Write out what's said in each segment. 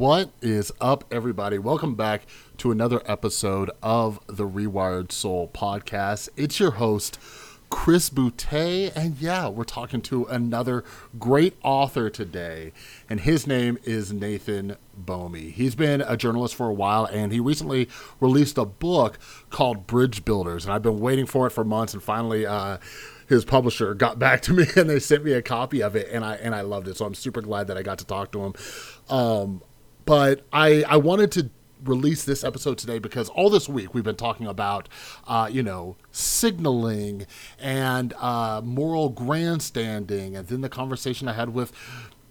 What is up, everybody? Welcome back to another episode of the Rewired Soul podcast. It's your host, Chris Boutte, and yeah, we're talking to another great author today, and his name is Nathan Bomey. He's been a journalist for a while, and he recently released a book called Bridge Builders, and I've been waiting for it for months, and finally, uh, his publisher got back to me and they sent me a copy of it and I and I loved it. So I'm super glad that I got to talk to him. Um, but I I wanted to release this episode today because all this week we've been talking about, uh, you know, signaling and uh, moral grandstanding, and then the conversation I had with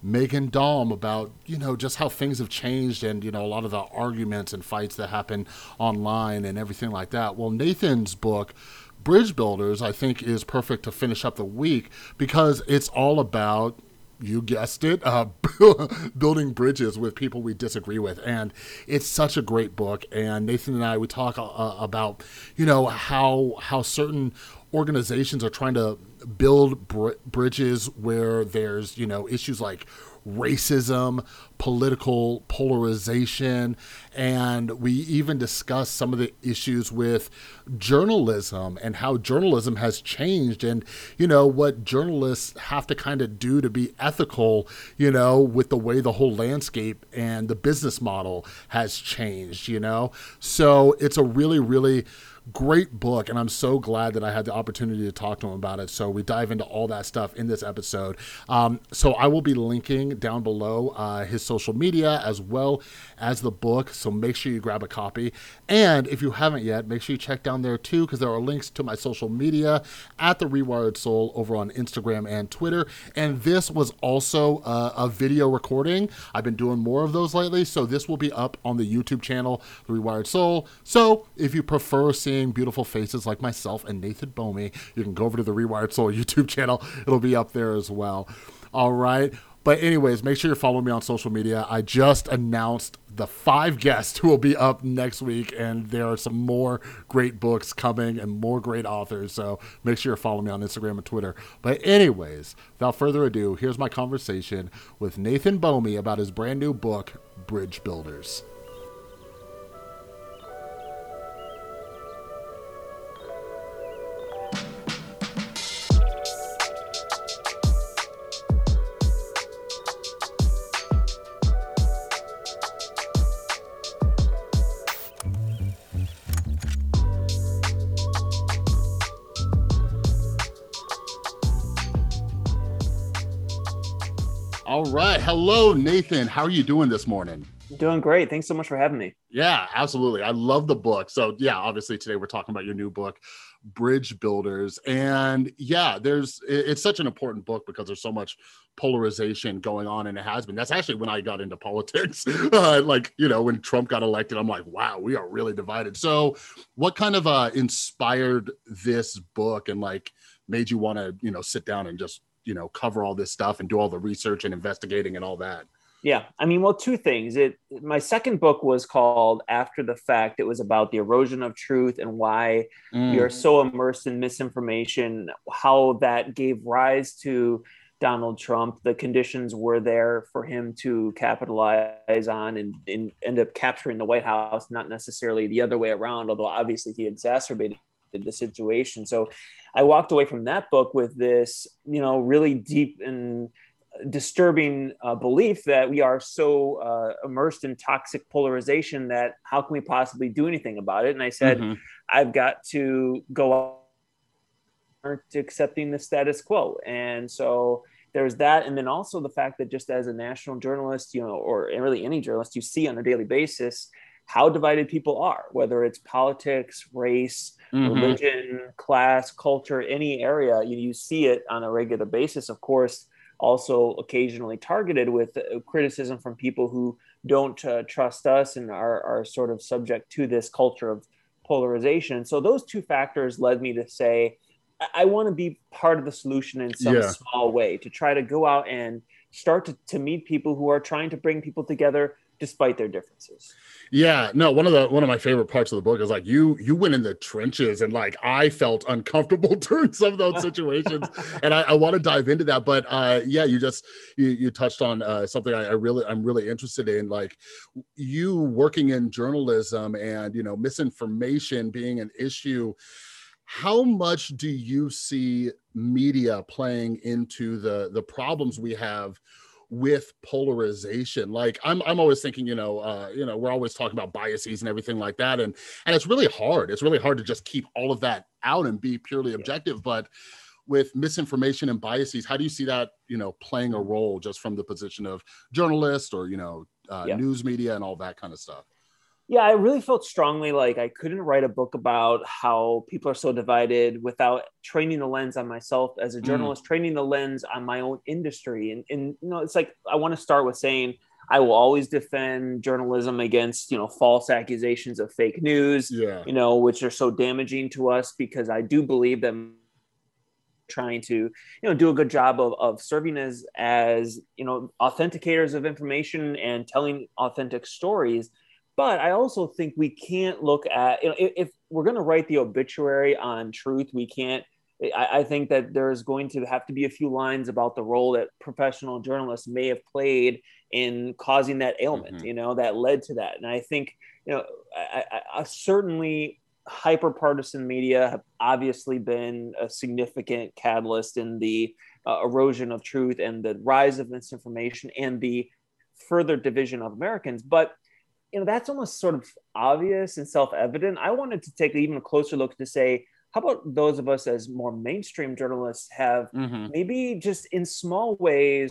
Meghan Daum about you know just how things have changed and you know a lot of the arguments and fights that happen online and everything like that. Well, Nathan's book. Bridge Builders, I think, is perfect to finish up the week because it's all about you guessed it, uh, building bridges with people we disagree with, and it's such a great book. And Nathan and I we talk uh, about you know how how certain organizations are trying to build br- bridges where there's you know issues like racism, political polarization, and we even discussed some of the issues with journalism and how journalism has changed and, you know, what journalists have to kind of do to be ethical, you know, with the way the whole landscape and the business model has changed, you know? So it's a really, really great book and i'm so glad that i had the opportunity to talk to him about it. So we dive into all that stuff in this episode. Um, so i will be linking down below uh, his social media as well as the book. So make sure you grab a copy. And if you haven't yet make sure you check down there too because there are links to my social media at the rewired soul over on instagram and twitter. And this was also uh, a video recording. I've been doing more of those lately. So this will be up on the youtube channel the rewired soul. So if you prefer seeing seeing beautiful faces like myself and Nathan Bomey, you can go over to the Rewired Soul YouTube channel. It'll be up there as well. All right. But anyways, make sure you're following me on social media. I just announced the five guests who will be up next week, and there are some more great books coming and more great authors. So make sure you're following me on Instagram and Twitter. But anyways, without further ado, here's my conversation with Nathan Bomey about his brand new book, Bridge Builders. Right. Hello, Nathan. How are you doing this morning? Doing great. Thanks so much for having me. Yeah, absolutely. I love the book. So, yeah, obviously today we're talking about your new book, Bridge Builders. And yeah, there's it's such an important book because there's so much polarization going on and it has been. That's actually when I got into politics. Uh, like, you know, when Trump got elected, I'm like, wow, we are really divided. So, what kind of uh inspired this book and like made you want to, you know, sit down and just you know cover all this stuff and do all the research and investigating and all that. Yeah i mean well two things. It my second book was called after the fact. It was about the erosion of truth and why mm. we are so immersed in misinformation how that gave rise to donald trump the conditions were there for him to capitalize on and, and end up capturing the white house not necessarily the other way around although obviously he exacerbated the situation so I walked away from that book with this, you know, really deep and disturbing uh, belief that we are so uh, immersed in toxic polarization that how can we possibly do anything about it? And I said, mm-hmm. I've got to go aren't to accepting the status quo. And so there's that. And then also the fact that just as a national journalist, you know, or really any journalist, you see on a daily basis how divided people are, whether it's politics, race, mm-hmm. religion, class, culture, any area. You, you see it on a regular basis. Of course, also occasionally targeted with uh, criticism from people who don't uh, trust us and are, are sort of subject to this culture of polarization. So those two factors led me to say, I, I want to be part of the solution in some yeah. small way to try to go out and start to, to meet people who are trying to bring people together despite their differences. Yeah, no, one of the one of my favorite parts of the book is like you you went in the trenches and like I felt uncomfortable during some of those situations, and I, I want to dive into that. But uh, yeah, you just you you touched on uh, something I, I really I'm really interested in, like you working in journalism and you know misinformation being an issue. How much do you see media playing into the the problems we have? With polarization. Like i'm i'm always thinking you know uh you know we're always talking about biases and everything like that and and it's really hard. It's really hard to just keep all of that out and be purely objective but with misinformation and biases how do you see that you know playing a role just from the position of journalist or you know uh, yeah. news media and all that kind of stuff yeah, I really felt strongly like I couldn't write a book about how people are so divided without training the lens on myself as a mm. journalist, mm. training the lens on my own industry. And, and you know, it's like I want to start with saying I will always defend journalism against, you know, false accusations of fake news, yeah. you know, which are so damaging to us because I do believe that trying to you know do a good job of, of serving as as you know authenticators of information and telling authentic stories but I also think we can't look at, you know, if, if we're going to write the obituary on truth, we can't. I, I, think that there's going to have to be a few lines about the role that professional journalists may have played in causing that ailment, mm-hmm. you know, that led to that. And I think, you know, I, I, I certainly hyper partisan media have obviously been a significant catalyst in the uh, erosion of truth and the rise of misinformation and the further division of Americans. But you know that's almost sort of obvious and self-evident i wanted to take even a closer look to say how about those of us as more mainstream journalists have mm-hmm. maybe just in small ways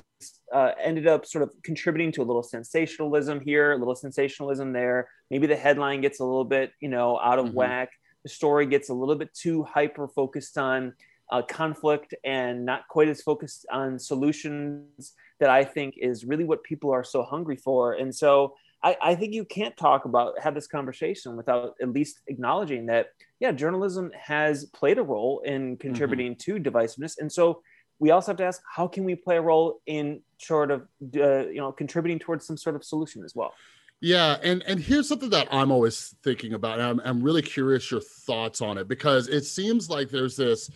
uh, ended up sort of contributing to a little sensationalism here a little sensationalism there maybe the headline gets a little bit you know out of mm-hmm. whack the story gets a little bit too hyper focused on uh, conflict and not quite as focused on solutions that i think is really what people are so hungry for and so I, I think you can't talk about have this conversation without at least acknowledging that yeah journalism has played a role in mm-hmm. contributing mm-hmm. to divisiveness and so we also have to ask how can we play a role in sort of uh, you know contributing towards some sort of solution as well yeah, and and here's something that I'm always thinking about. I'm I'm really curious your thoughts on it because it seems like there's this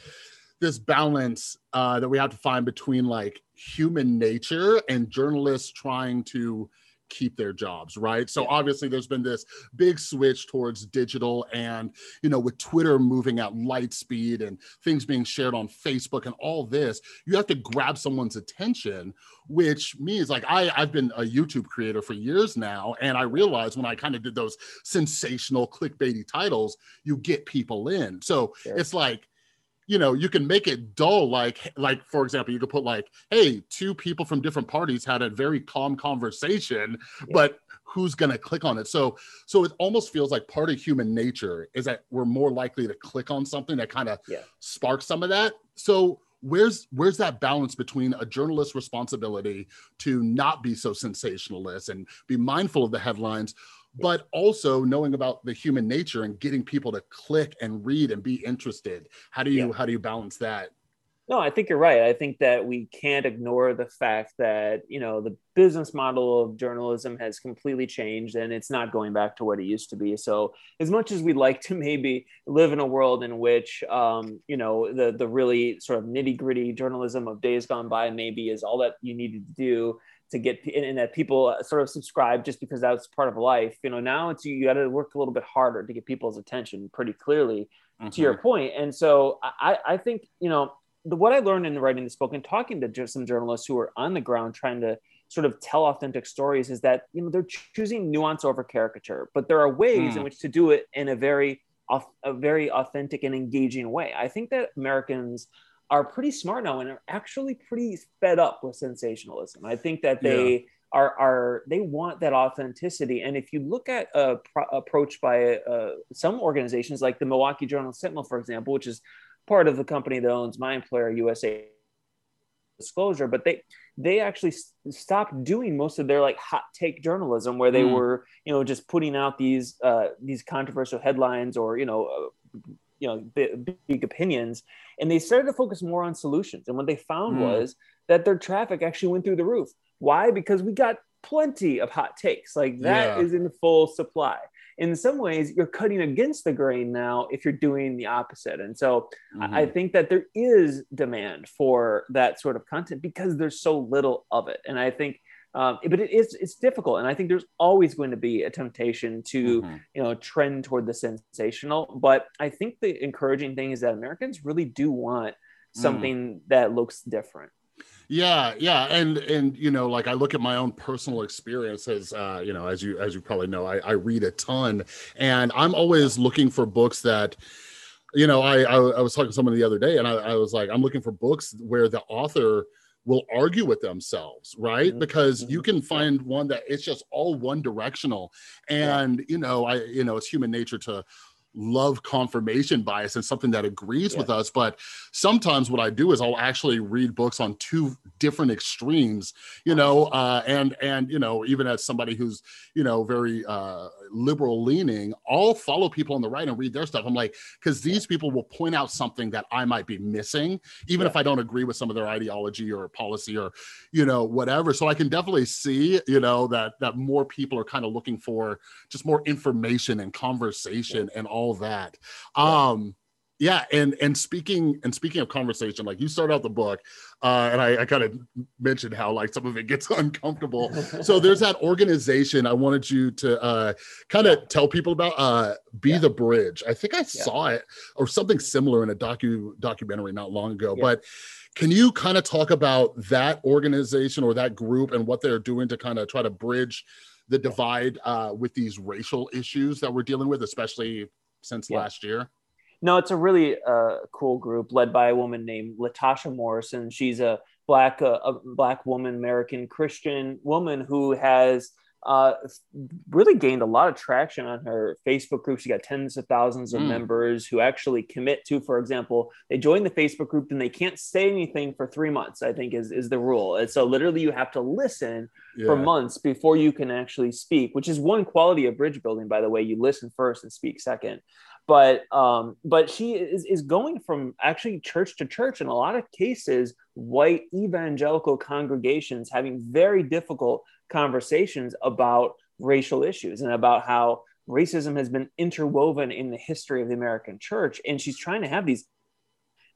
this balance uh, that we have to find between like human nature and journalists trying to keep their jobs, right? So yeah. obviously there's been this big switch towards digital and, you know, with Twitter moving at light speed and things being shared on Facebook and all this, you have to grab someone's attention, which means like I, I've been a YouTube creator for years now. And I realized when I kind of did those sensational clickbaity titles, you get people in. So sure. it's like, you know you can make it dull like like for example you could put like hey two people from different parties had a very calm conversation yeah. but who's going to click on it so so it almost feels like part of human nature is that we're more likely to click on something that kind of yeah. sparks some of that so where's where's that balance between a journalist's responsibility to not be so sensationalist and be mindful of the headlines but also knowing about the human nature and getting people to click and read and be interested. How do you yeah. how do you balance that? No i think you're right. I think that we can't ignore the fact that you know the business model of journalism has completely changed and it's not going back to what it used to be. So as much as we'd like to maybe live in a world in which um, you know the the really sort of nitty gritty journalism of days gone by maybe is all that you needed to do to get and, that people sort of subscribe just because that's part of life you know now it's you, you got to work a little bit harder to get people's attention pretty clearly mm-hmm. to your point and so i i think you know the, what i learned in writing this book and talking to some journalists who are on the ground trying to sort of tell authentic stories is that you know they're choosing nuance over caricature but there are ways mm. in which to do it in a very a very authentic and engaging way i think that americans are pretty smart now and are actually pretty fed up with sensationalism. I think that they yeah. are are they want that authenticity. And if you look at a pro- approach by uh, some organizations like the Milwaukee Journal Sentinel, for example, which is part of the company that owns my employer USA Disclosure, but they they actually stopped doing most of their like hot take journalism where they mm. were you know just putting out these uh, these controversial headlines or you know uh, you know big, big, opinions and they started to focus more on solutions and what they found mm. was that their traffic actually went through the roof why because we got plenty of hot takes. Like that yeah. is in full supply. In some ways, you're cutting against the grain now if you're doing the opposite. And so mm-hmm. I think that there is demand for that sort of content because there's so little of it. And I think um, but it is it's difficult and i think there's always going to be a temptation to mm-hmm. you know trend toward the sensational but i think the encouraging thing is that americans really do want mm. something mm. that looks different yeah yeah and and you know like i look at my own personal experiences uh you know as you as you probably know i, I read a ton and i'm always looking for books that you know I, I i, was talking to someone the other day and I, I was like i'm looking for books where the author will argue with themselves right mm-hmm. because you mm-hmm. can find one that it's just all one directional and yeah. you know i you know it's human nature to love confirmation bias and something that agrees yeah. with us but sometimes what i do is i'll actually read books on two different extremes you know uh, and and you know even as somebody who's you know very uh, liberal leaning i'll follow people on the right and read their stuff i'm like because these people will point out something that i might be missing even yeah. if i don't agree with some of their ideology or policy or you know whatever so i can definitely see you know that that more people are kind of looking for just more information and conversation yeah. and all all that. Um, yeah, and and speaking and speaking of conversation, like you start out the book, uh, and I, I kind of mentioned how like some of it gets uncomfortable. so there's that organization I wanted you to uh, kind of yeah. tell people about. Uh, Be yeah. the Bridge. I think I yeah. saw it or something similar in a docu documentary not long ago, but. Can you kind of talk about that organization or that group and what they're doing to kind of try to bridge the divide uh, with these racial issues that we're dealing with, especially since yeah. last year? No, it's a really uh, cool group led by a woman named Latasha Morrison. She's a black uh, a black woman, American Christian woman who has uh, really gained a lot of traction on her Facebook group. She got tens of thousands of mm. members who actually commit to, for example, they join the Facebook group and they can't say anything for three months, I think is, is the rule. And so literally you have to listen yeah. for months before you can actually speak, which is one quality of bridge building, by the way. You listen first and speak second but um, but she is, is going from actually church to church in a lot of cases white evangelical congregations having very difficult conversations about racial issues and about how racism has been interwoven in the history of the American church. And she's trying to have these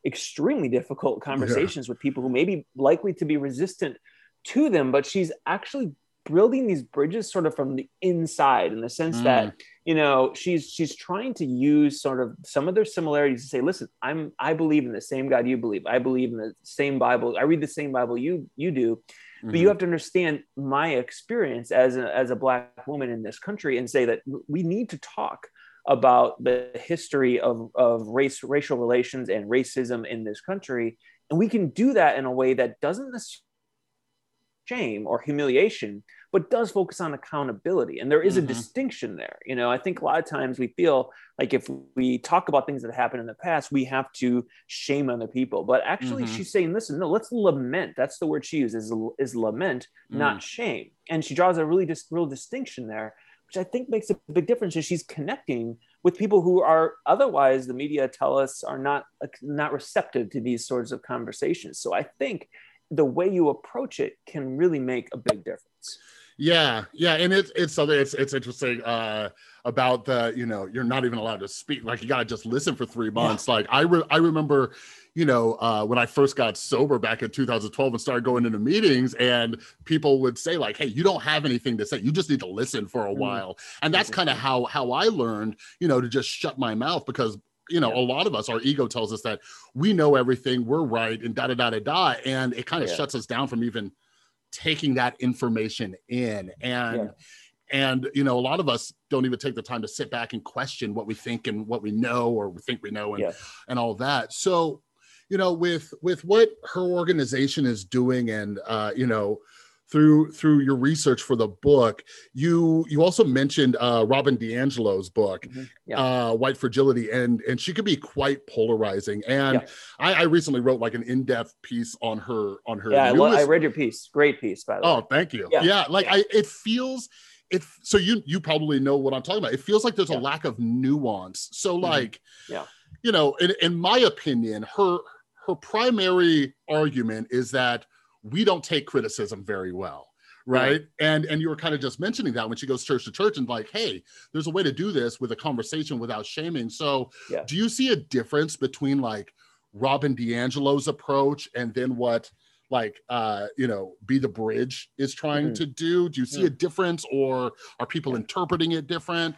extremely difficult conversations yeah. with people who may be likely to be resistant to them, but she's actually building these bridges sort of from the inside in the sense mm. that you know she's she's trying to use sort of some of their similarities to say listen i'm i believe in the same god you believe i believe in the same bible i read the same bible you you do mm-hmm. but you have to understand my experience as a, as a black woman in this country and say that we need to talk about the history of, of race racial relations and racism in this country and we can do that in a way that doesn't shame or humiliation but does focus on accountability. And there is mm-hmm. a distinction there. You know, I think a lot of times we feel like if we talk about things that happened in the past, we have to shame other people. But actually, mm-hmm. she's saying, listen, no, let's lament. That's the word she uses is, is lament, mm. not shame. And she draws a really just real distinction there, which I think makes a big difference. Is she's connecting with people who are otherwise the media tell us are not not receptive to these sorts of conversations. So I think the way you approach it can really make a big difference. Yeah, yeah, and it's it's something it's it's interesting uh, about the you know you're not even allowed to speak like you got to just listen for three months. Yeah. Like I re- I remember you know uh, when I first got sober back in 2012 and started going into meetings and people would say like hey you don't have anything to say you just need to listen for a mm. while and that's kind of how how I learned you know to just shut my mouth because you know, yeah. a lot of us, our ego tells us that we know everything, we're right, and da da da da da, and it kind of yeah. shuts us down from even taking that information in and yeah. and you know a lot of us don't even take the time to sit back and question what we think and what we know or we think we know and yeah. and all that so you know with with what her organization is doing and uh you know through through your research for the book you you also mentioned uh robin diangelo's book mm-hmm. yeah. uh white fragility and and she could be quite polarizing and yeah. I, I recently wrote like an in-depth piece on her on her yeah newest... I, I, read your piece great piece by the oh way. Oh, thank you yeah, yeah like i it feels it so you you probably know what i'm talking about it feels like there's a lack of nuance so mm-hmm. like yeah you know in, in my opinion her her primary argument is that we don't take criticism very well right. and and you were kind of just mentioning that when she goes church to church and like hey there's a way to do this with a conversation without shaming. So Yeah. do you see a difference between like robin diangelo's approach and then what like uh you know be the bridge is trying Mhm. to do? Do you see a difference or are people interpreting it different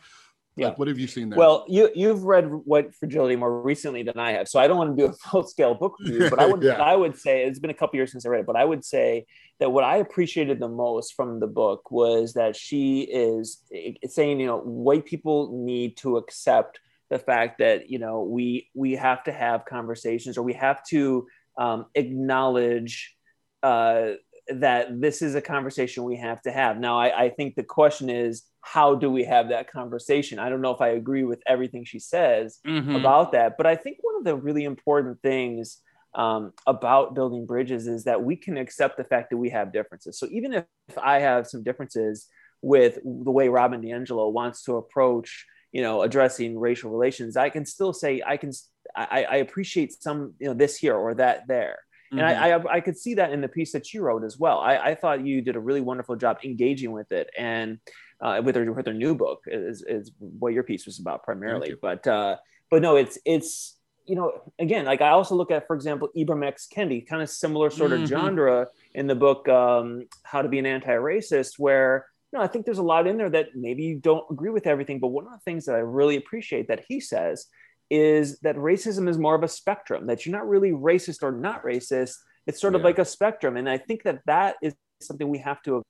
Yeah. like what have you seen there Well, you you've read White fragility more recently than I have, so I don't want to do a full scale book review. But I would Yeah. I would say it's been a couple years since I read it, but I would say that what I appreciated the most from the book was that she is saying you know white people need to accept the fact that you know we we have to have conversations or we have to um, acknowledge uh, that this is a conversation we have to have. Now, I, I think the question is, how do we have that conversation? I don't know if I agree with everything she says Mhm. about that, but I think one of the really important things um, about building bridges is that we can accept the fact that we have differences. So even if, if I have some differences with the way Robin DiAngelo wants to approach, you know, addressing racial relations, I can still say I can. I, I appreciate some, you know, this here or that there and Mhm. I, I I could see that in the piece that you wrote as well. I, I thought you did a really wonderful job engaging with it and uh, with her with her new book is, is what your piece was about primarily. But uh, but no, it's it's you know again like I also look at for example Ibram X Kendi, kind of similar sort of Mhm. genre in the book um, How to Be an Anti-Racist, where you know I think there's a lot in there that maybe you don't agree with everything, but one of the things that I really appreciate that he says is that racism is more of a spectrum that you're not really racist or not racist it's sort of Yeah. like a spectrum and i think that that is something we have to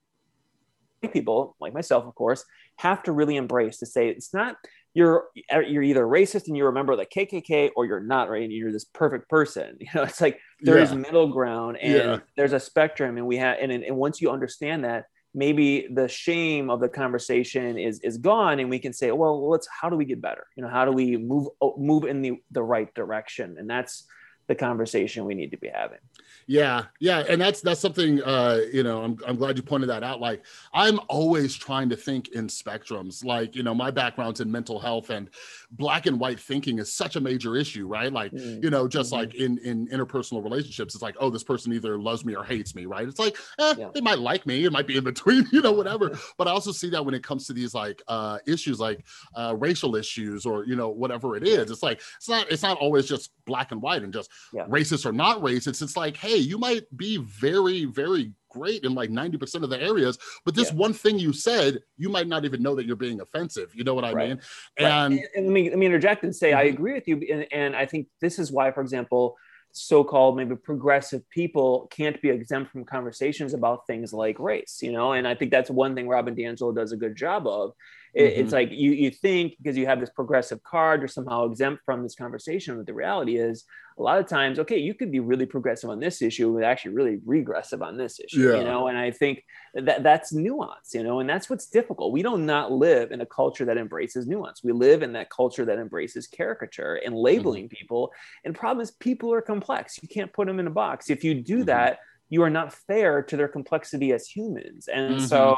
people like myself of course have to really embrace to say it's not you're er, you're either racist and you remember the kkk or you're not right and you're this perfect person you know it's like there is Yeah. middle ground and Yeah. there's a spectrum and we have and, and once you understand that maybe the shame of the conversation is is gone and we can say well let's how do we get better you know how do we move move in the the right direction and that's the conversation we need to be having Yeah, yeah, and that's that's something uh, you know. I'm I'm glad you pointed that out. Like I'm always trying to think in spectrums. Like you know, my background's in mental health, and black and white thinking is such a major issue, right? Like Mm. you know, just Mhm. like in in interpersonal relationships, it's like oh, this person either loves me or hates me, right? It's like eh, Yeah. they might like me, it might be in between, you know, whatever. But I also see that when it comes to these like uh, issues, like uh, racial issues or you know whatever it is, it's like it's not it's not always just black and white and just Yeah. racist or not racist. It's like, hey, you might be very, very great in like 90% of the areas, but this Yeah. one thing you said, you might not even know that you're being offensive. You know what I Right. mean? Right. And And, and let me let me interject and say I Mhm. agree with you, and, and I think this is why, for example, so-called maybe progressive people can't be exempt from conversations about things like race. You know, and I think that's one thing Robin DiAngelo does a good job of. It- It's like you you think because you have this progressive card, you're somehow exempt from this conversation. But the reality is, a lot of times, okay, you could be really progressive on this issue, but actually really regressive on this issue. Yeah. You know, and I think that that's nuance. You know, and that's what's difficult. We don't not live in a culture that embraces nuance. We live in that culture that embraces caricature and labeling people. And problem is, people are complex. You can't put them in a box. If you do Mhm. that, you are not fair to their complexity as humans. And so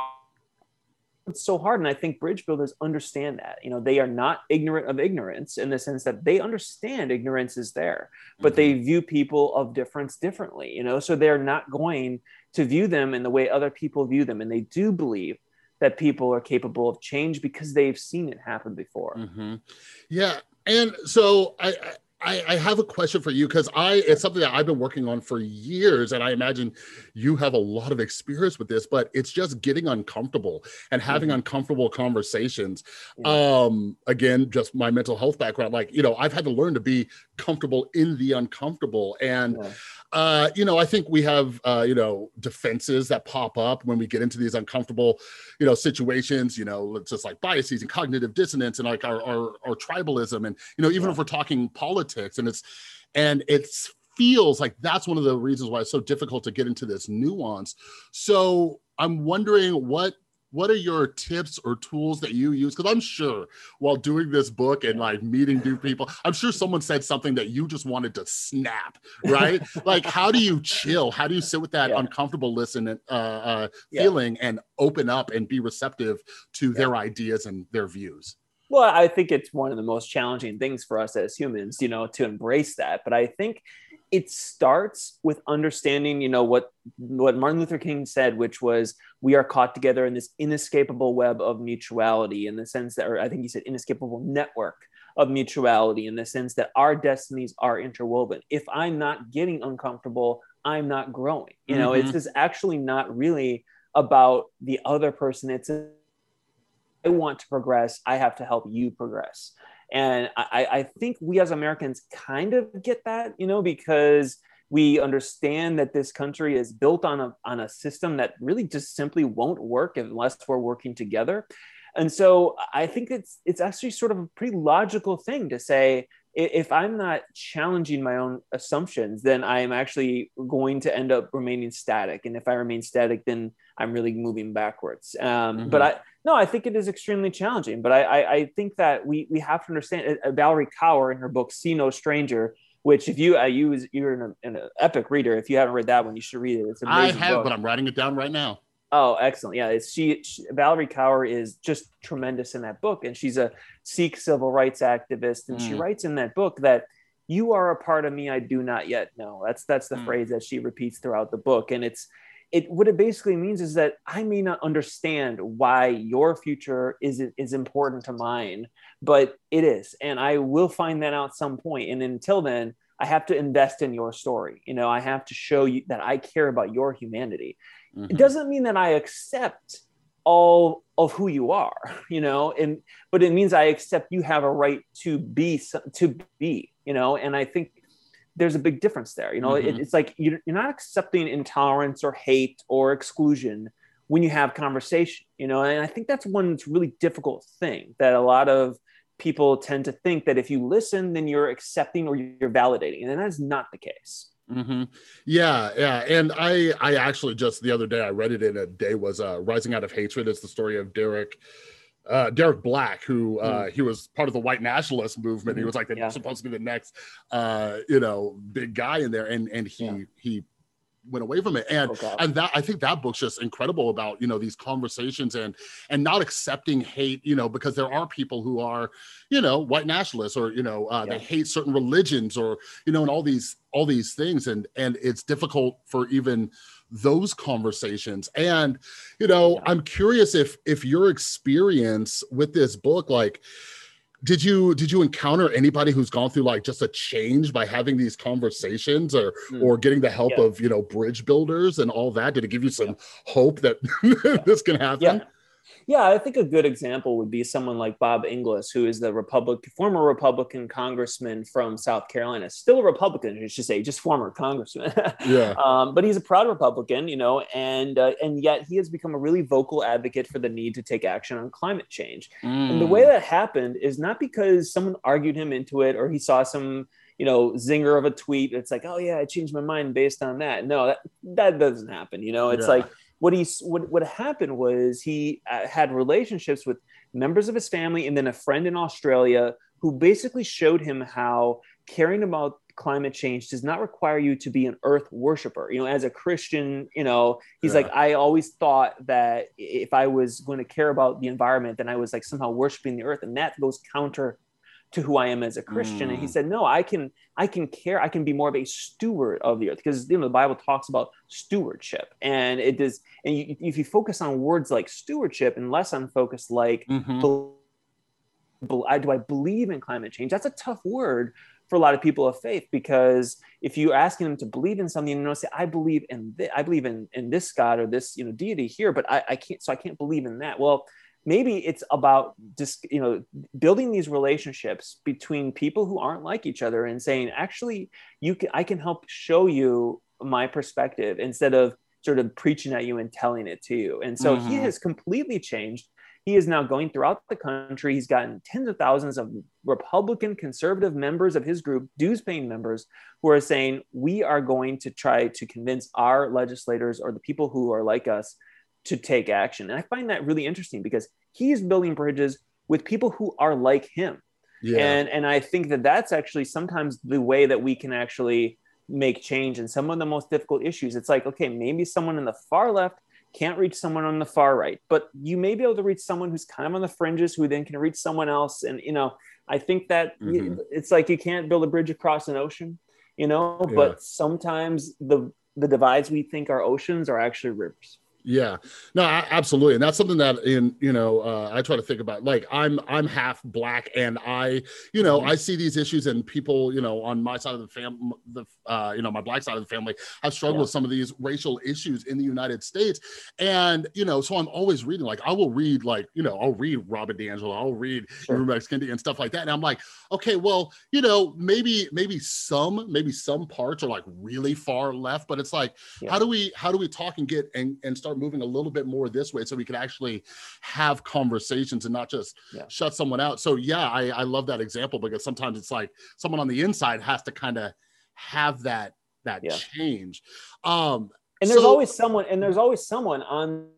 it's so hard. And I think bridge builders understand that. You know, they are not ignorant of ignorance in the sense that they understand ignorance is there, but they view people of difference differently, you know, so they're not going to view them in the way other people view them. And they do believe that people are capable of change because they've seen it happen before. Mhm. yeah. And so I, I, I have a question for you because I it's something that I've been working on for years, and I imagine you have a lot of experience with this, but it's just getting uncomfortable and having Mhm. uncomfortable conversations. Um, again, just my mental health background, like you know, I've had to learn to be comfortable in the uncomfortable. And Yeah. Uh, you know, I think we have uh, you know, defenses that pop up when we get into these uncomfortable, you know, situations, you know, it's just like biases and cognitive dissonance and like our our, our tribalism and you know, even Yeah. if we're talking politics and it's and it's feels like that's one of the reasons why it's so difficult to get into this nuance. So I'm wondering what what are your tips or tools that you use? Because I'm sure while doing this book and like meeting new people, I'm sure someone said something that you just wanted to snap, right? like, how do you chill? How do you sit with that Yeah. uncomfortable listen and uh, uh, Yeah. feeling and open up and be receptive to Yeah. their ideas and their views? Well, I think it's one of the most challenging things for us as humans, you know, to embrace that. But I think it starts with understanding, you know, what what Martin Luther King said, which was we are caught together in this inescapable web of mutuality, in the sense that, or I think he said inescapable network of mutuality, in the sense that our destinies are interwoven. If I'm not getting uncomfortable, I'm not growing. You know, mm-hmm. it's just actually not really about the other person. It's I want to progress. I have to help you progress. And I, I think we as Americans kind of get that, you know, because we understand that this country is built on a, on a system that really just simply won't work unless we're working together. And so I think it's it's actually sort of a pretty logical thing to say if I'm not challenging my own assumptions, then I am actually going to end up remaining static. And if I remain static, then I'm really moving backwards. Um, mm-hmm. But I no, I think it is extremely challenging. But I, I, I think that we we have to understand. Uh, Valerie Kaur in her book "See No Stranger," which if you uh, you you're an, an epic reader, if you haven't read that one, you should read it. It's amazing. I have, book. but I'm writing it down right now. Oh, excellent! Yeah, it's she, she, Valerie Kaur is just tremendous in that book, and she's a Sikh civil rights activist, and mm. she writes in that book that you are a part of me I do not yet know. That's that's the mm. phrase that she repeats throughout the book, and it's it what it basically means is that I may not understand why your future is is important to mine, but it is, and I will find that out some point. And until then, I have to invest in your story. You know, I have to show you that I care about your humanity. Mm-hmm. It doesn't mean that I accept all of who you are, you know, and but it means I accept you have a right to be to be, you know, and I think there's a big difference there. You know, mm-hmm. it, it's like you're, you're not accepting intolerance or hate or exclusion when you have conversation, you know, and I think that's one really difficult thing that a lot of people tend to think that if you listen, then you're accepting or you're validating, and that's not the case. Mm-hmm. Yeah, yeah, and I I actually just the other day I read it in a day was uh, "Rising Out of Hatred." It's the story of Derek uh, Derek Black, who uh, mm. he was part of the white nationalist movement. Mm-hmm. He was like the, yeah. supposed to be the next, uh, you know, big guy in there, and and he yeah. he went away from it and oh, and that i think that book's just incredible about you know these conversations and and not accepting hate you know because there are people who are you know white nationalists or you know uh, yeah. they hate certain religions or you know and all these all these things and and it's difficult for even those conversations and you know yeah. i'm curious if if your experience with this book like did you did you encounter anybody who's gone through like just a change by having these conversations or mm. or getting the help yeah. of you know bridge builders and all that did it give you some yeah. hope that this can happen yeah I think a good example would be someone like Bob Inglis, who is the Republic, former Republican congressman from South Carolina, still a Republican, I should say, just former congressman. yeah. Um, but he's a proud Republican, you know, and uh, and yet he has become a really vocal advocate for the need to take action on climate change. Mm. And the way mm. that happened is not because someone argued him into it or he saw some you know zinger of a tweet it's like oh yeah i changed my mind based on that no that that doesn't happen you know it's yeah. like what he what, what happened was he uh, had relationships with members of his family and then a friend in Australia who basically showed him how caring about climate change does not require you to be an earth worshiper you know as a christian you know he's yeah. like i always thought that if i was going to care about the environment then i was like somehow worshiping the earth and that goes counter to who I am as a Christian. Mm. And he mm. said, no, I can, I can care. I can be more of a steward of the earth because, you know, the Bible talks about stewardship and it does. And you, if you focus on words like stewardship and less on focus like, mm-hmm. do I believe in climate change? That's a tough word for a lot of people of faith because if you're asking them to believe in something, you know, say, I believe in this, I believe in, in this God or this, you know, deity here, but I, I can't, so I can't believe in that. Well, maybe it's about just you know building these relationships between people who aren't like each other and saying actually you can i can help show you my perspective instead of sort of preaching at you and telling it to you. And so mm-hmm. he has completely changed. He is now going throughout the country. He's gotten tens of thousands of republican conservative members of his group dues paying members who are saying we are going to try to convince our legislators or the people who are like us to take action. And I find that really interesting because he's building bridges with people who are like him. Yeah. And and I think that that's actually sometimes the way that we can actually make change in some of the most difficult issues. It's like, okay, maybe someone in the far left can't reach someone on the far right, but you may be able to reach someone who's kind of on the fringes who then can reach someone else. And you know, I think that mm-hmm. it's like you can't build a bridge across an ocean. you know, yeah. but sometimes the the divides we think are oceans are actually rivers. Yeah, no, absolutely, and that's something that in you know uh, I try to think about. Like I'm I'm half black, and I you know mm-hmm. I see these issues, and people you know on my side of the family, the uh, you know my black side of the family have struggled yeah. with some of these racial issues in the United States, and you know so I'm always reading. Like I will read like you know I'll read Robin DiAngelo, I'll read sure. Rex and stuff like that, and I'm like, okay, well you know maybe maybe some maybe some parts are like really far left, but it's like yeah. how do we how do we talk and get and and start start moving a little bit more this way so we can actually have conversations and not just yeah. shut someone out. So yeah, I, I love that example because sometimes it's like someone on the inside has to kind of have that that yeah. change. Um and there's so, always someone and there's always someone on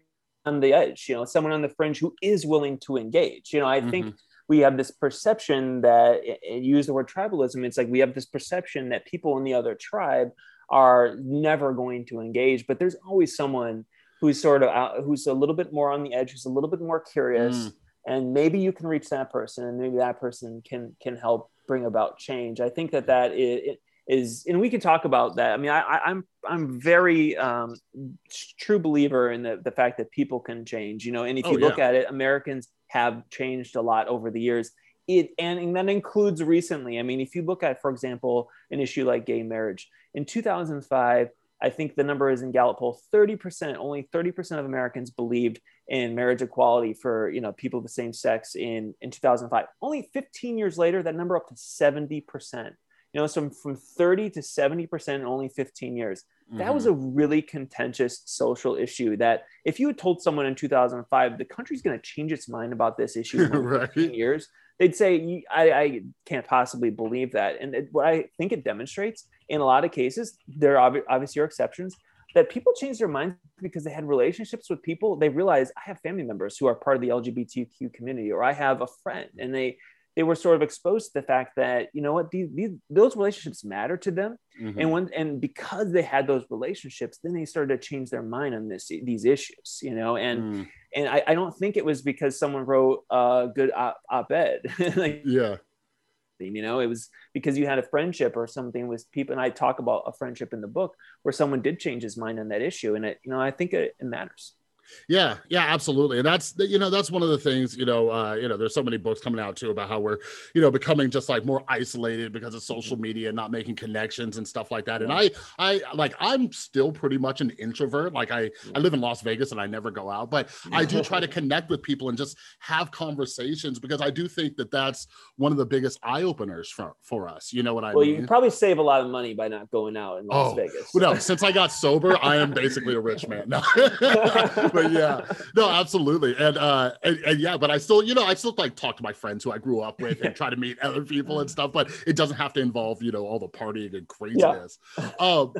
on the edge, you know, someone on the fringe who is willing to engage. You know, I mm-hmm. think we have this perception that use the word tribalism it's like we have this perception that people in the other tribe are never going to engage but there's always someone who's sort of out, who's a little bit more on the edge, who's a little bit more curious, mm. and maybe you can reach that person, and maybe that person can can help bring about change. I think that that is, is and we can talk about that. I mean, I, I'm I'm very um, true believer in the the fact that people can change. You know, and if oh, you look at it, Americans have changed a lot over the years. It and, and that includes recently. I mean, if you look at, for example, an issue like gay marriage in 2005 I think the number is in Gallup poll 30%, only 30% of Americans believed in marriage equality for, you know, people of the same sex in, in 2005. Only 15 years later, that number up to 70%. You know, so from 30 to 70% in only 15 years. That mm-hmm. was a really contentious social issue that if you had told someone in 2005, the country's going to change its mind about this issue in right. 15 years, they'd say, I, I can't possibly believe that. And it, what I think it demonstrates in a lot of cases, there are obviously are exceptions, that people change their minds because they had relationships with people. They realize I have family members who are part of the LGBTQ community, or I have a friend, and they they were sort of exposed to the fact that you know what these, these those relationships matter to them, mm-hmm. and when and because they had those relationships, then they started to change their mind on this these issues, you know, and. Mm. And I, I don't think it was because someone wrote a good op- op-ed. like, yeah you know it was because you had a friendship or something with people and i talk about a friendship in the book where someone did change his mind on that issue and it you know i think it, it matters yeah, yeah, absolutely. And that's you know that's one of the things you know uh, you know there's so many books coming out too about how we're you know becoming just like more isolated because of social media and not making connections and stuff like that. And I I like I'm still pretty much an introvert. Like I I live in Las Vegas and I never go out, but I do try to connect with people and just have conversations because I do think that that's one of the biggest eye openers for for us. You know what I well, mean? you probably save a lot of money by not going out in Las oh, Vegas. Well, no, since I got sober, I am basically a rich man. No. but yeah, no, absolutely, and uh, and, and, yeah, but I still, you know, I still like talk to my friends who I grew up with and try to meet other people and stuff. But it doesn't have to involve, you know, all the partying and craziness. Yeah. Um,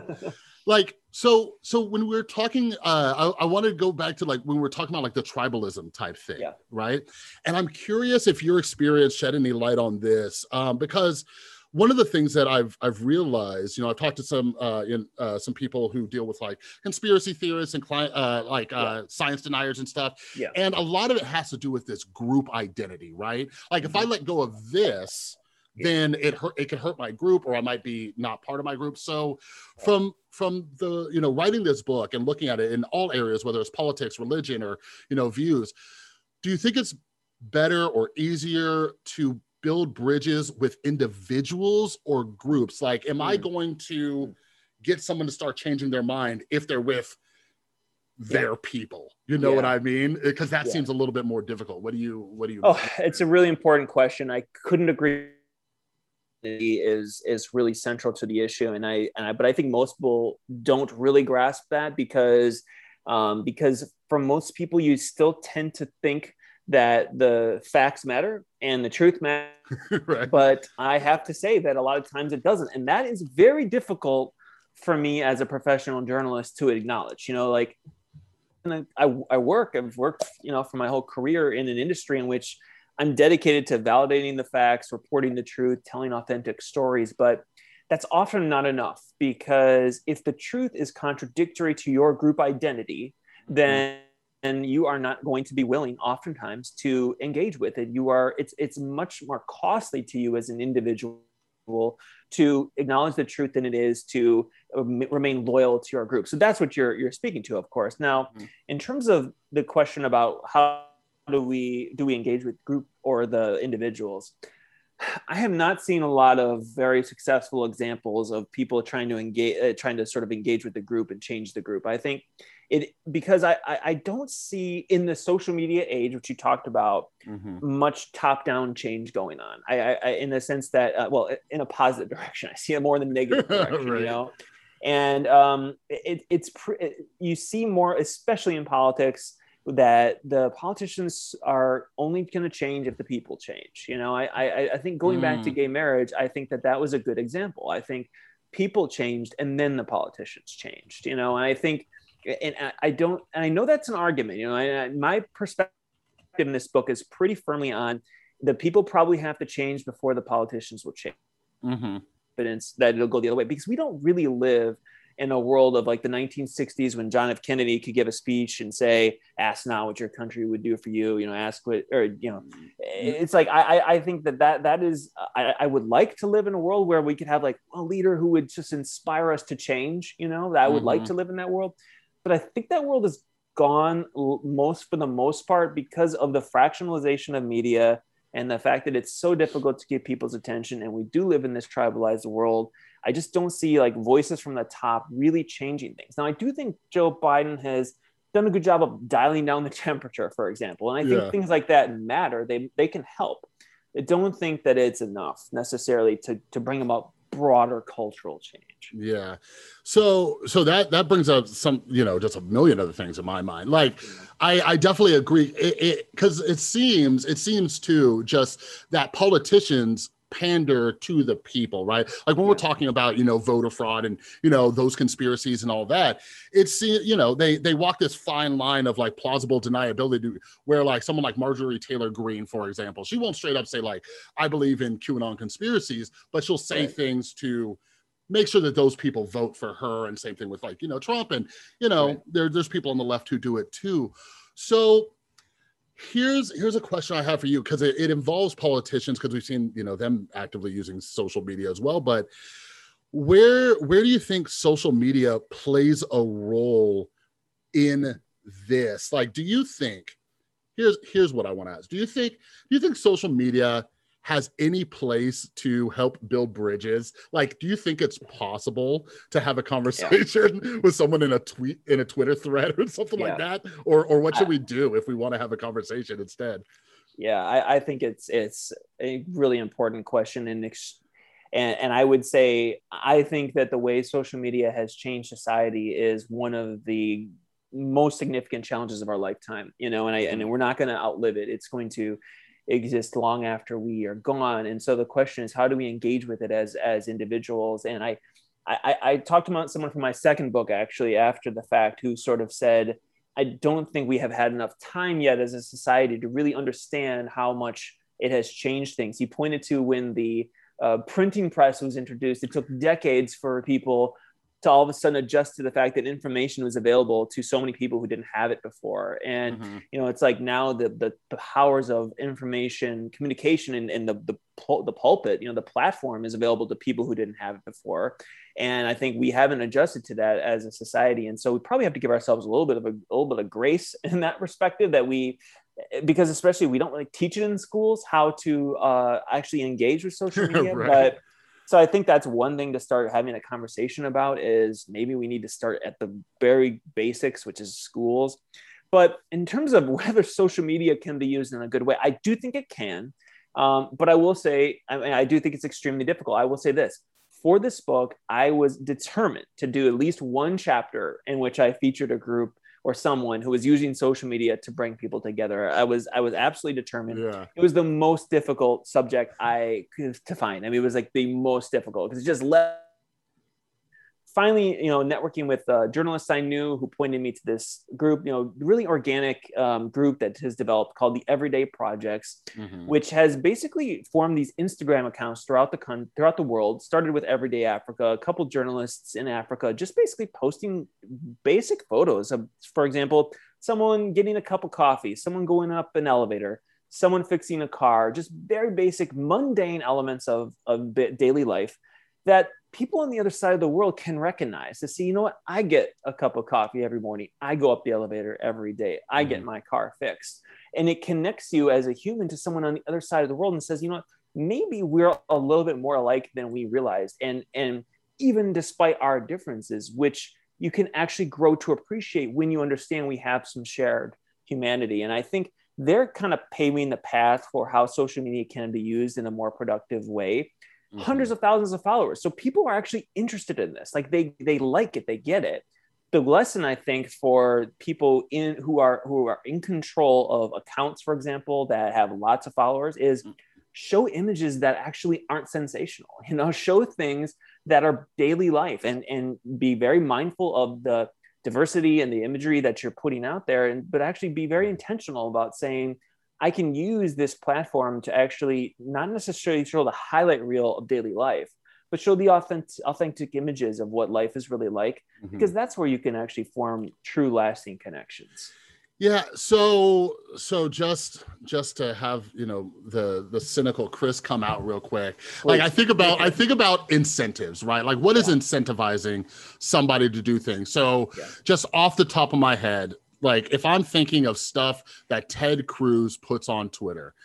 like so, so when we are talking, uh, I, I want to go back to like when we are talking about like the tribalism type thing, yeah. right? And I'm curious if your experience shed any light on this, um, because one of the things that I've I've realized, you know, I've talked to some uh, in uh, some people who deal with like conspiracy theorists and client uh, like uh, yeah. science deniers and stuff. Yeah. And a lot of it has to do with this group identity, right? Like if I mm-hmm. let go of this, yeah. then it hurt it could hurt my group or I might be not part of my group. So from from the you know writing this book and looking at it in all areas, whether it's politics, religion, or you know views, do you think it's better or easier to build bridges with individuals or groups? Like, am mm. I going to get someone to start changing their mind if they're with their yeah. people? You know yeah. what I mean? Because that yeah. seems a little bit more difficult. What do you what do you Oh, it's a really important question. I couldn't agree is is really central to the issue and I and I but I think most people don't really grasp that because um, because for most people you still tend to think that the facts matter and the truth matters. right. But I have to say that a lot of times it doesn't. And that is very difficult for me as a professional journalist to acknowledge. You know, like I, I work, I've worked, you know, for my whole career in an industry in which I'm dedicated to validating the facts, reporting the truth, telling authentic stories. But that's often not enough because if the truth is contradictory to your group identity, mm-hmm. then and you are not going to be willing oftentimes to engage with it you are it's it's much more costly to you as an individual to acknowledge the truth than it is to remain loyal to your group. So that's what you're you're speaking to, of course. Now, mm-hmm. in terms of the question about how do we do we engage with group or the individuals, I have not seen a lot of very successful examples of people trying to engage, uh, trying to sort of engage with the group and change the group. I think it because I I, I don't see in the social media age, which you talked about, mm-hmm. much top down change going on. I, I, in the sense that uh, well, in a positive direction, I see it more in the negative direction. right. You know, and um, it, it's it, you see more, especially in politics that the politicians are only going to change if the people change. You know, I I, I think going mm. back to mm. gay marriage, I think that that was a good example. I think people changed and then the politicians changed. You know, and I think, and I don't, and I know that's an argument. You know, I, my perspective in this book is pretty firmly on the people probably have to change before the politicians will change. Mm-hmm. Evidence that it'll go the other way because we don't really live in a world of like the 1960s when John F. Kennedy could give a speech and say, "Ask not what your country would do for you," you know, ask what, or you know, mm-hmm. it's like I I think that that that is I, I would like to live in a world where we could have like a leader who would just inspire us to change. You know, that I would mm-hmm. like to live in that world, but I think that world is gone most for the most part because of the fractionalization of media and the fact that it's so difficult to get people's attention and we do live in this tribalized world I just don't see like voices from the top really changing things. Now, I do think Joe Biden has done a good job of dialing down the temperature, for example, and I think yeah. things like that matter. They they can help. I don't think that it's enough necessarily to to bring about broader cultural change. Yeah. So so that that brings up some, you know, just a million other things in my mind. Like I I definitely agree it cuz it, it seems it seems to just that politicians pander to the people, right? Like when yeah. we're talking about, you know, voter fraud and, you know, those conspiracies and all that, it's, you know, they, they walk this fine line of like plausible deniability where like someone like Marjorie Taylor Greene, for example, she won't straight up say like, I believe in QAnon conspiracies, but she'll say right. things to, make sure that those people vote for her and same thing with like you know trump and you know right. there, there's people on the left who do it too so here's here's a question i have for you because it, it involves politicians because we've seen you know them actively using social media as well but where where do you think social media plays a role in this? Like do you think here's here's what i want to ask. Do you think do you think social media has any place to help build bridges? Like, do you think it's possible to have a conversation yeah. with someone in a tweet in a Twitter thread or something yeah. like that? Or or what should I, we do if we want to have a conversation instead? Yeah, I, I think it's it's a really important question and and, and I would say I think that the way social media has changed society is one of the most significant challenges of our lifetime you know and i and mm-hmm. we're not going to outlive it it's going to exist long after we are gone. And so the question is how do we engage with it as as individuals? And i i, I talked about someone from my second book actually after the fact who sort of said i don't think we have had enough time yet as a society to really understand how much it has changed things. He pointed to when the uh, printing press was introduced. It took decades for people to all of a sudden adjust to the fact that information was available to so many people who didn't have it before and mm-hmm. you know it's like now the, the, the powers of information communication and, and the, the the pulpit you know the platform is available to people who didn't have it before and i think we haven't adjusted to that as a society and so we probably have to give ourselves a little bit of a, a little bit of grace in that perspective that we because especially we don't really teach it in schools how to uh, actually engage with social media right. but so i think that's one thing to start having a conversation about is maybe we need to start at the very basics which is schools. But in terms of whether social media can be used in a good way i do think it can. Um, but i will say I, mean, I do think it's extremely difficult. I will say this. For this book i was determined to do at least one chapter in which i featured a group or someone who was using social media to bring people together. I was I was absolutely determined. Yeah. It was the most difficult subject I could to find. I mean, it was like the most difficult because it just left finally, you know, networking with uh, journalists I knew who pointed me to this group, you know, really organic um, group that has developed called the Everyday Projects, mm-hmm. which has basically formed these Instagram accounts throughout the con- throughout the world. Started with Everyday Africa, a couple journalists in Africa, just basically posting basic photos of, for example, someone getting a cup of coffee, someone going up an elevator, someone fixing a car, just very basic, mundane elements of, of daily life that people on the other side of the world can recognize to see, you know what, I get a cup of coffee every morning. I go up the elevator every day. I mm-hmm. get my car fixed. And it connects you as a human to someone on the other side of the world and says, you know what, maybe we're a little bit more alike than we realized. And, and even despite our differences, which you can actually grow to appreciate when you understand we have some shared humanity. And I think they're kind of paving the path for how social media can be used in a more productive way mm-hmm. hundreds of thousands of followers. So people are actually interested in this. Like they they like it, they get it. The lesson I think for people in who are who are in control of accounts, for example, that have lots of followers, is mm. show images that actually aren't sensational. You know, show things that are daily life and and be very mindful of the diversity and the imagery that you're putting out there and but actually be very intentional about saying I can use this platform to actually not necessarily show the highlight reel of daily life, but show the authentic, authentic images of what life is really like, mm-hmm. because that's where you can actually form true lasting connections. Yeah, so so just just to have you know the the cynical Chris come out real quick. Like I think about I think about incentives, right? Like what yeah. is incentivizing somebody to do things? So yeah. just off the top of my head, like if I'm thinking of stuff that Ted Cruz puts on Twitter,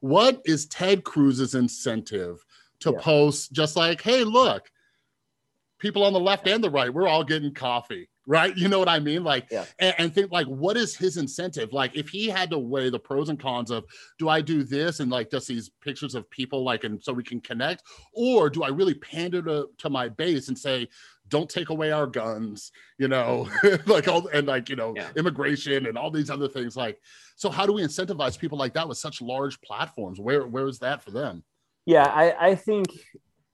what is Ted Cruz's incentive to yeah. post just like, hey, look, people on the left and the right, we're all getting coffee, right? You know what I mean? Like, yeah. and, and, think like, what is his incentive? Like, if he had to weigh the pros and cons of, do I do this and like just these pictures of people, like, and so we can connect, or do I really pander to, to my base and say, don't take away our guns, you know, like all and like, you know, yeah. immigration and all these other things. Like, so how do we incentivize people like that with such large platforms? Where where is that for them? Yeah, I, I think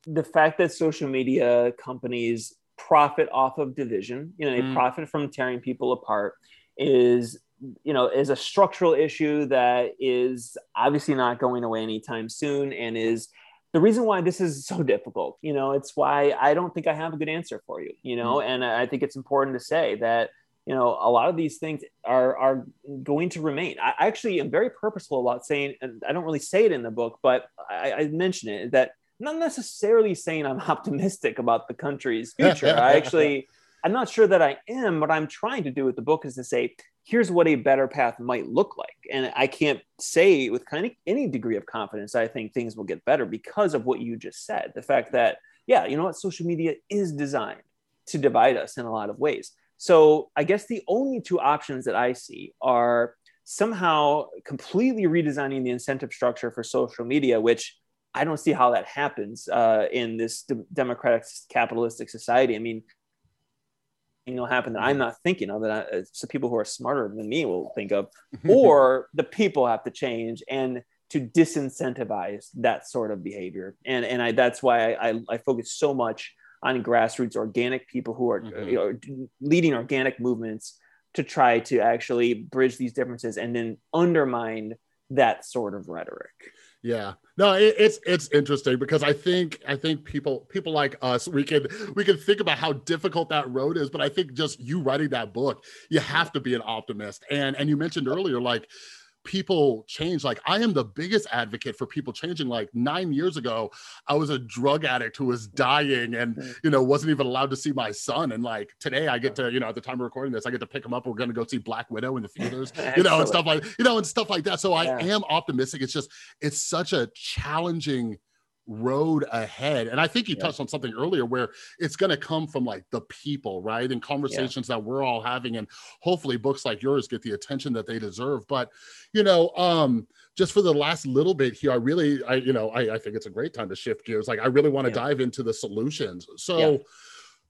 the fact that social media companies profit off of division, you know, they mm. profit from tearing people apart is you know is a structural issue that is obviously not going away anytime soon and is the reason why this is so difficult you know it's why i don't think i have a good answer for you you know mm-hmm. and i think it's important to say that you know a lot of these things are are going to remain. I actually am very purposeful about saying and i don't really say it in the book but i, I mention it that I'm not necessarily saying i'm optimistic about the country's future. i actually i'm not sure that i am. What i'm trying to do with the book is to say here's what a better path might look like. And I can't say with kind of any degree of confidence, I think things will get better because of what you just said. The fact that, yeah, you know what, social media is designed to divide us in a lot of ways. So I guess the only two options that I see are somehow completely redesigning the incentive structure for social media, which I don't see how that happens uh, in this de- democratic capitalistic society. I mean, know happen that I'm not thinking of that I, so people who are smarter than me will think of, or the people have to change and to disincentivize that sort of behavior. And and I that's why I, I, I focus so much on grassroots organic people who are mm-hmm. you know, leading organic movements to try to actually bridge these differences and then undermine that sort of rhetoric. Yeah, no, it, it's it's interesting because I think I think people people like us we can we can think about how difficult that road is, but I think just you writing that book, you have to be an optimist. And and you mentioned earlier like people change. Like I am the biggest advocate for people changing. Like nine years ago, I was a drug addict who was dying and mm. you know wasn't even allowed to see my son. And like today, I get to you know at the time of recording this, I get to pick him up. We're going to go see Black Widow in the theaters, you know, and stuff like you know and stuff like that. So I am optimistic. It's just it's such a challenging road ahead. And I think you yeah. touched on something earlier where it's going to come from like the people, right? And conversations yeah. that we're all having. And hopefully books like yours get the attention that they deserve. But, you know, um, just for the last little bit here, I really, I, you know, I, I think it's a great time to shift gears. Like I really want to yeah. dive into the solutions. So,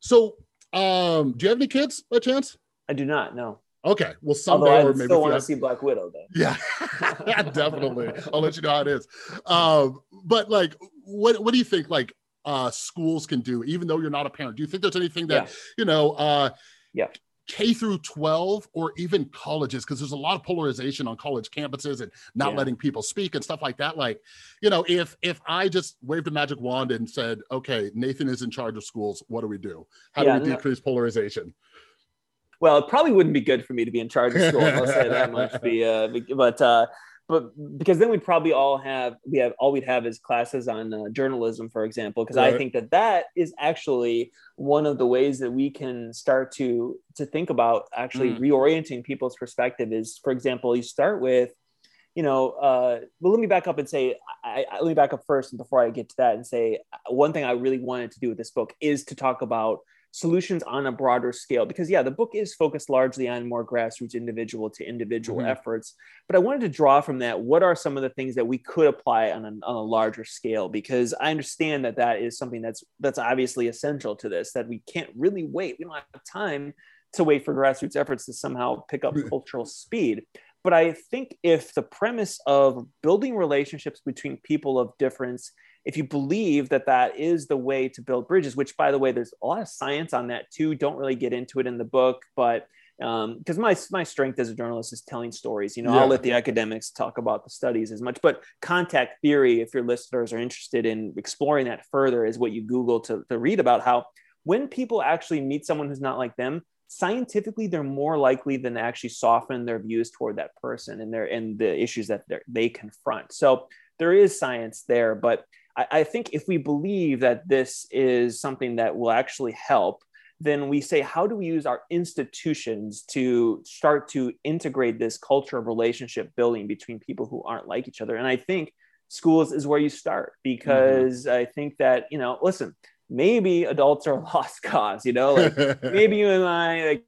so, um, do you have any kids by chance? I do not, no. Okay. Well, someday Although I or maybe still want to see Black Widow though. Yeah, definitely. I'll let you know how it is. Um, but like, what what do you think? Like, uh, schools can do, even though you're not a parent. Do you think there's anything that yeah. you know? Uh, yeah. K through 12 or even colleges, because there's a lot of polarization on college campuses and not yeah. letting people speak and stuff like that. Like, you know, if if I just waved a magic wand and said, okay, Nathan is in charge of schools, what do we do? How yeah, do we decrease no. polarization? well, it probably wouldn't be good for me to be in charge of schools. I'll say that much. Be, uh, but uh, but because then we'd probably all have we have all we'd have is classes on uh, journalism for example because right. i think that that is actually one of the ways that we can start to to think about actually mm. reorienting people's perspective is for example you start with you know uh well let me back up and say I, I let me back up first before i get to that and say one thing i really wanted to do with this book is to talk about solutions on a broader scale because yeah the book is focused largely on more grassroots individual to individual mm-hmm. efforts. But i wanted to draw from that what are some of the things that we could apply on a, on a larger scale? Because i understand that that is something that's that's obviously essential to this that we can't really wait. We don't have time to wait for grassroots efforts to somehow pick up cultural speed. But i think if the premise of building relationships between people of difference if you believe that that is the way to build bridges, which by the way, there's a lot of science on that too. Don't really get into it in the book, but because um, my my strength as a journalist is telling stories. You know, yeah. I'll let the academics talk about the studies as much, but contact theory, if your listeners are interested in exploring that further, is what you Google to, to read about how when people actually meet someone who's not like them, scientifically they're more likely than to actually soften their views toward that person and their and the issues that they confront. So there is science there, but I, I think if we believe that this is something that will actually help, then we say, how do we use our institutions to start to integrate this culture of relationship building between people who aren't like each other? And I think schools is where you start because mm-hmm. I think that, you know, listen, maybe adults are lost cause, you know, like maybe you and I, like,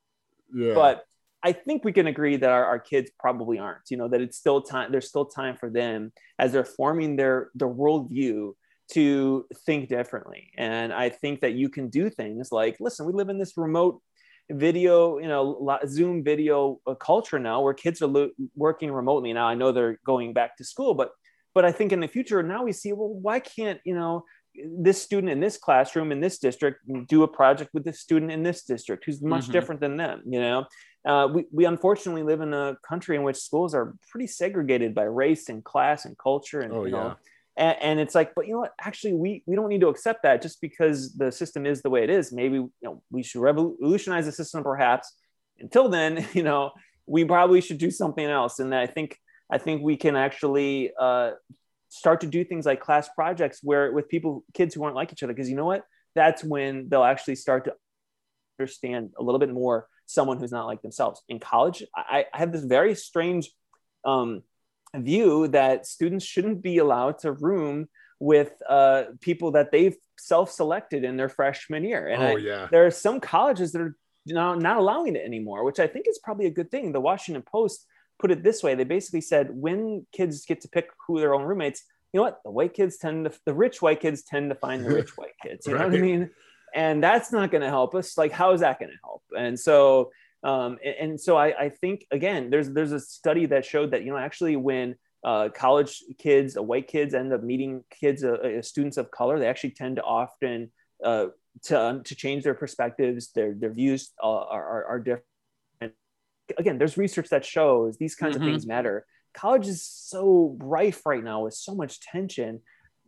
yeah. but I think we can agree that our, our kids probably aren't, you know, that it's still time, there's still time for them as they're forming their, their worldview to think differently. And I think that you can do things like, listen, we live in this remote video, you know, Zoom video uh, culture now where kids are lo- working remotely. Now I know they're going back to school, but, but I think in the future now we see, well, why can't, you know, this student in this classroom in this district do a project with this student in this district who's much mm-hmm. different than them you know uh, we, we unfortunately live in a country in which schools are pretty segregated by race and class and culture and oh, you know yeah. and, and, it's like but you know what? Actually we we don't need to accept that just because the system is the way it is. Maybe you know we should revolutionize the system perhaps. Until then you know we probably should do something else. And i think i think we can actually uh, start to do things like class projects where with people kids who aren't like each other. Because you know what? That's when they'll actually start to understand a little bit more someone who's not like themselves. In college i, I have this very strange um, view that students shouldn't be allowed to room with uh, people that they've self-selected in their freshman year. And oh, I, yeah. there are some colleges that are now not allowing it anymore which i think is probably a good thing. The washington post put it this way. They basically said when kids get to pick who their own roommates you know what? The white kids tend to the rich white kids tend to find the rich white kids. You right. know what i mean and that's not going to help us like how is that going to help and so um, and, and, so I, I think again there's there's a study that showed that you know actually when uh, college kids uh, white kids end up meeting kids uh, uh students of color they actually tend to often uh, to, um, to change their perspectives their their views uh, are, are, are different again, there's research that shows these kinds mm-hmm. of things matter. College is so rife right now with so much tension.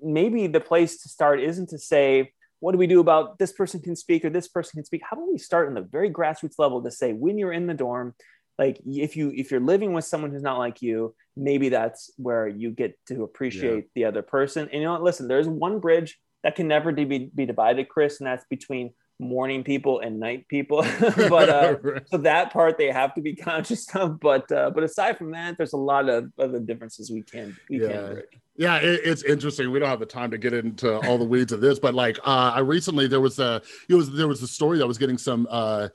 Maybe the place to start isn't to say, what do we do about this person can speak or this person can speak? How about we start in the very grassroots level to say, when you're in the dorm, like if you if you're living with someone who's not like you, maybe that's where you get to appreciate yeah. the other person. And you know what? Listen, there's one bridge that can never be, be divided, Chris, and that's between morning people and night people but uh, so that part they have to be conscious of but uh, but aside from that there's a lot of other differences we can we yeah. can yeah, it, it's interesting. We don't have the time to get into all the weeds of this, but like uh, I recently there was a it was there was a story that was getting some uh,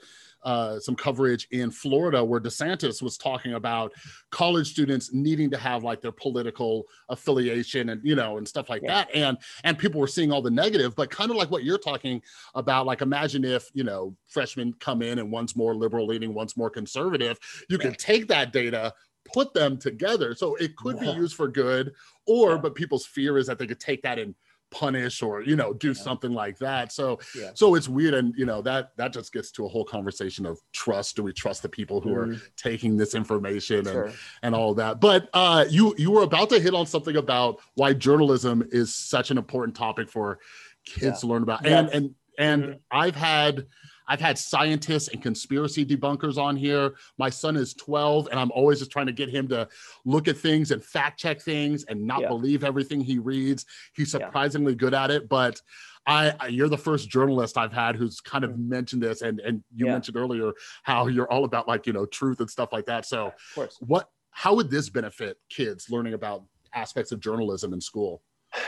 uh, some coverage in Florida where DeSantis was talking about college students needing to have like their political affiliation and you know and stuff like yeah. that and and people were seeing all the negative but kind of like what you're talking about like imagine if you know freshmen come in and one's more liberal leaning one's more conservative you yeah. can take that data put them together so it could yeah. be used for good or but people's fear is that they could take that and punish or you know do yeah. something like that so yeah. so it's weird and you know that that just gets to a whole conversation of trust do we trust the people who mm-hmm. are taking this information sure. and and all that but uh you you were about to hit on something about why journalism is such an important topic for kids yeah. to learn about and and and mm-hmm. i've had I've had scientists and conspiracy debunkers on here. My son is 12, and I'm always just trying to get him to look at things and fact check things and not yeah. believe everything he reads. He's surprisingly yeah. good at it, but I, you're the first journalist I've had who's kind of mm. mentioned this, and and you yeah. mentioned earlier how you're all about like you know truth and stuff like that. So, what? How would this benefit kids learning about aspects of journalism in school?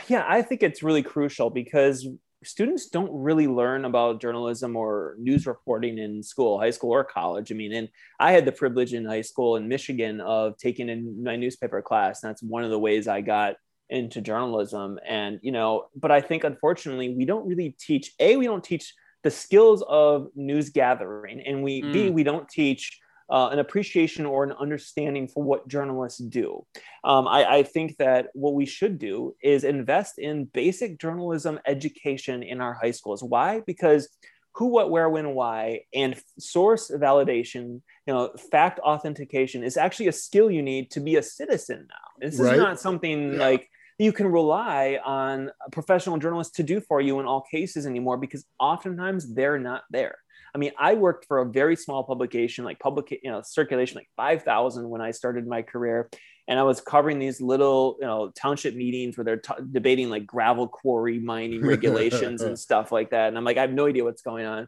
Yeah, I think it's really crucial because students don't really learn about journalism or news reporting in school, high school or college. I mean, and I had the privilege in high school in Michigan of taking in my newspaper class. And that's one of the ways I got into journalism and you know but i think unfortunately we don't really teach a we don't teach the skills of news gathering and we mm. b we don't teach uh, an appreciation or an understanding for what journalists do. Um, I, I, think that what we should do is invest in basic journalism education in our high schools. Why? Because who, what, where, when, why, and source validation, you know, fact authentication is actually a skill you need to be a citizen now. This right? is not something yeah. like you can rely on professional journalists to do for you in all cases anymore because oftentimes they're not there. I mean, I worked for a very small publication, like public, you know, circulation, like 5,000 when I started my career. And I was covering these little, you know, township meetings where they're t- debating like gravel quarry mining regulations and stuff like that. And I'm like, I have no idea what's going on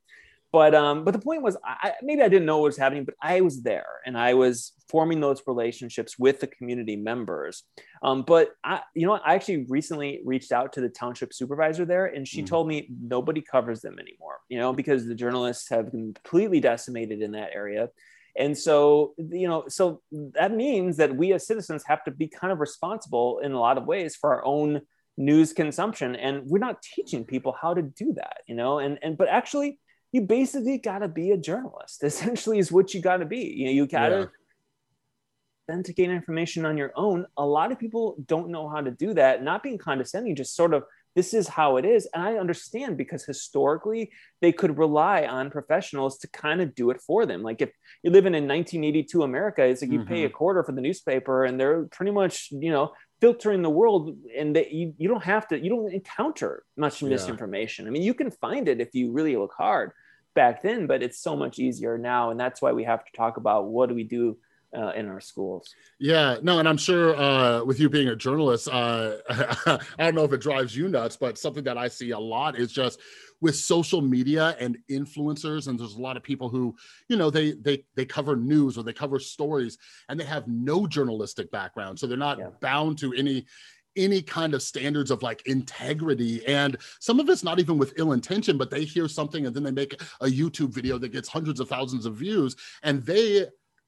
but um, but the point was, I, maybe I didn't know what was happening, but I was there and I was forming those relationships with the community members. Um, but I, you know, I actually recently reached out to the township supervisor there, and she mm. told me nobody covers them anymore. You know, because the journalists have completely decimated in that area. And so, you know, so that means that we as citizens have to be kind of responsible in a lot of ways for our own news consumption and we're not teaching people how to do that you know and and but actually you basically got to be a journalist essentially is what you got to be you know you got to yeah. authenticate information on your own a lot of people don't know how to do that not being condescending just sort of this is how it is and i understand because historically they could rely on professionals to kind of do it for them like if you're living in 1982 america it's like you mm-hmm. pay a mm-hmm. quarter for the newspaper and they're pretty much you know filtering the world and that you, you don't have to you don't encounter much misinformation yeah. i mean you can find it if you really look hard back then but it's so much easier now and that's why we have to talk about what do we do uh, in our schools. Yeah, no, and I'm sure uh, with you being a journalist, uh, I don't know if it drives you nuts, but something that I see a lot is just with social media and influencers, and there's a lot of people who, you know, they they they cover news or they cover stories, and they have no journalistic background, so they're not yeah. bound to any any kind of standards of like integrity and some of it's not even with ill intention but they hear something and then they make a youtube video that gets hundreds of thousands of views and they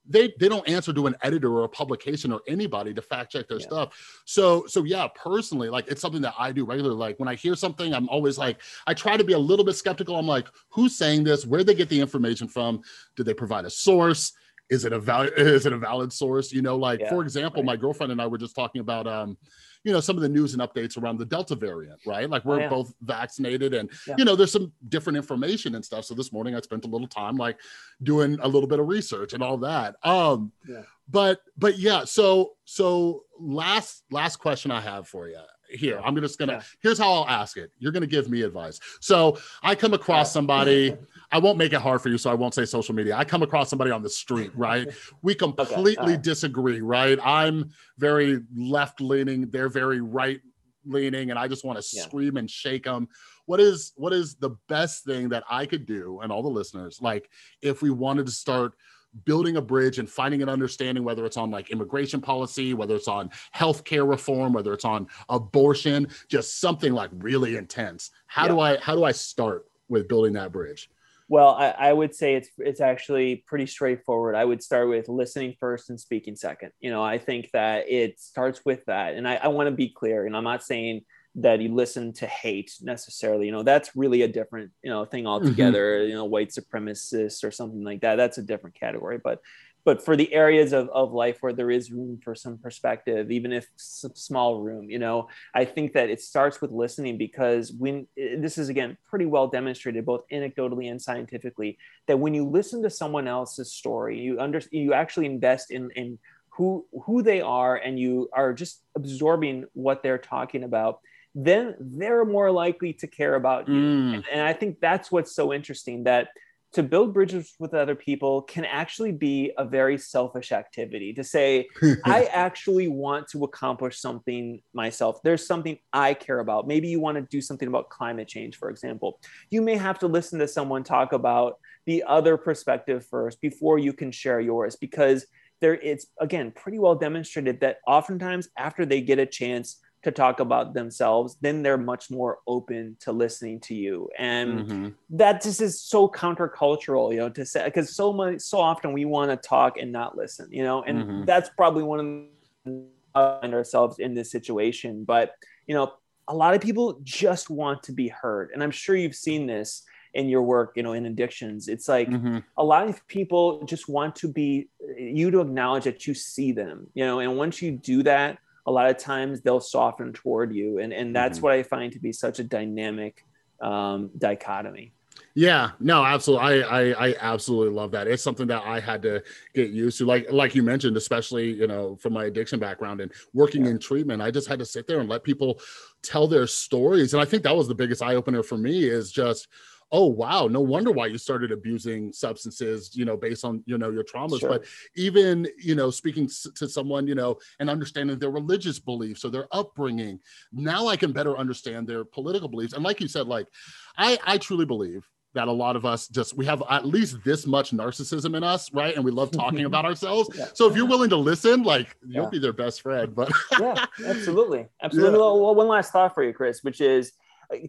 they they don't answer to an editor or a publication or anybody to fact check their yeah. stuff. So so yeah personally like it's something that i do regularly. Like when i hear something i'm always like i try to be a little bit skeptical. I'm like who's saying this? Where they get the information from? Did they provide a source? Is it a valid is it a valid source? You know like yeah, for example right. my girlfriend and i were just talking about um you know some of the news and updates around the delta variant right? Like we're oh, yeah. both vaccinated and yeah. you know there's some different information and stuff. So this morning i spent a little time like doing a little bit of research and all that. Um yeah. but but yeah so so last last question i have for you here i'm just gonna here's how i'll ask it. You're gonna give me advice. So i come across somebody I won't make it hard for you, so I won't say social media. I come across somebody on the street, right? We completely okay, right. disagree, right? I'm very left leaning, they're very right leaning, and I just want to yeah. scream and shake them. What is what is the best thing that I could do, and all the listeners, like if we wanted to start building a bridge and finding an understanding, whether it's on like immigration policy, whether it's on healthcare reform, whether it's on abortion, just something like really intense. How yeah. do I how do I start with building that bridge? Well, I, I, would say it's it's actually pretty straightforward. I would start with listening first and speaking second. You know, I think that it starts with that. And I, I want to be clear, and I'm not saying that you listen to hate necessarily. You know, that's really a different, you know, thing mm-hmm. altogether. Mm-hmm. You know, white supremacists or something like that. That's a different category. But but for the areas of, of life where there is room for some perspective even if small room you know i think that it starts with listening because when this is again pretty well demonstrated both anecdotally and scientifically that when you listen to someone else's story you under you actually invest in in who who they are and you are just absorbing what they're talking about then they're more likely to care about you mm. and, and i think that's what's so interesting that to build bridges with other people can actually be a very selfish activity. To say i actually want to accomplish something myself. There's something i care about. Maybe you want to do something about climate change for example. You may have to listen to someone talk about the other perspective first before you can share yours because there it's again pretty well demonstrated that oftentimes after they get a chance to talk about themselves, then they're much more open to listening to you. And mm-hmm. that just is so countercultural, you know, to say because so much so often we want to talk and not listen, you know, and mm-hmm. that's probably one of the find ourselves in this situation. But you know, a lot of people just want to be heard. And I'm sure you've seen this in your work, you know, in addictions. It's like mm-hmm. a lot of people just want to be you to acknowledge that you see them, you know, and once you do that a lot of times they'll soften toward you and and that's mm-hmm. what i find to be such a dynamic um, dichotomy yeah, no, absolutely. I, I I absolutely love that. It's something that I had to get used to. Like like you mentioned, especially you know from my addiction background and working yeah. in treatment, I just had to sit there and let people tell their stories. And I think that was the biggest eye opener for me. Is just oh wow no wonder why you started abusing substances you know based on you know your traumas sure. but even you know speaking to someone you know and understanding their religious beliefs or their upbringing now i can better understand their political beliefs and like you said like i i truly believe that a lot of us just we have at least this much narcissism in us right and we love talking about ourselves yeah. so if you're willing to listen like you'll yeah. be their best friend but yeah absolutely absolutely yeah. well, one last thought for you chris which is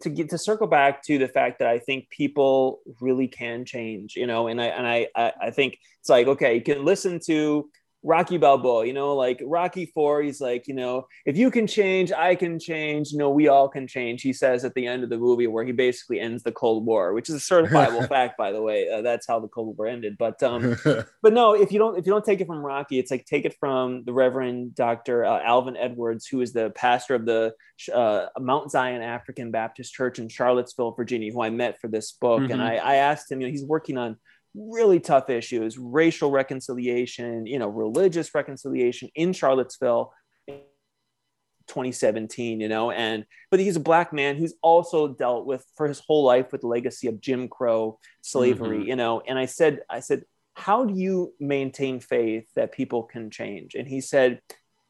to get to circle back to the fact that I think people really can change, you know, and I and I I think it's like okay, you can listen to Rocky Balboa, you know, like Rocky Four, he's like, you know, if you can change, I can change. You know, we all can change. He says at the end of the movie, where he basically ends the Cold War, which is a certifiable fact, by the way. Uh, that's how the Cold War ended. But um, but no, if you don't if you don't take it from Rocky, it's like take it from the Reverend Doctor uh, Alvin Edwards, who is the pastor of the uh, Mount Zion African Baptist Church in Charlottesville, Virginia, who I met for this book, mm-hmm. and I, I asked him, you know, he's working on really tough issues racial reconciliation you know religious reconciliation in charlottesville 2017 you know and but he's a black man who's also dealt with for his whole life with the legacy of jim crow slavery mm-hmm. you know and i said i said how do you maintain faith that people can change and he said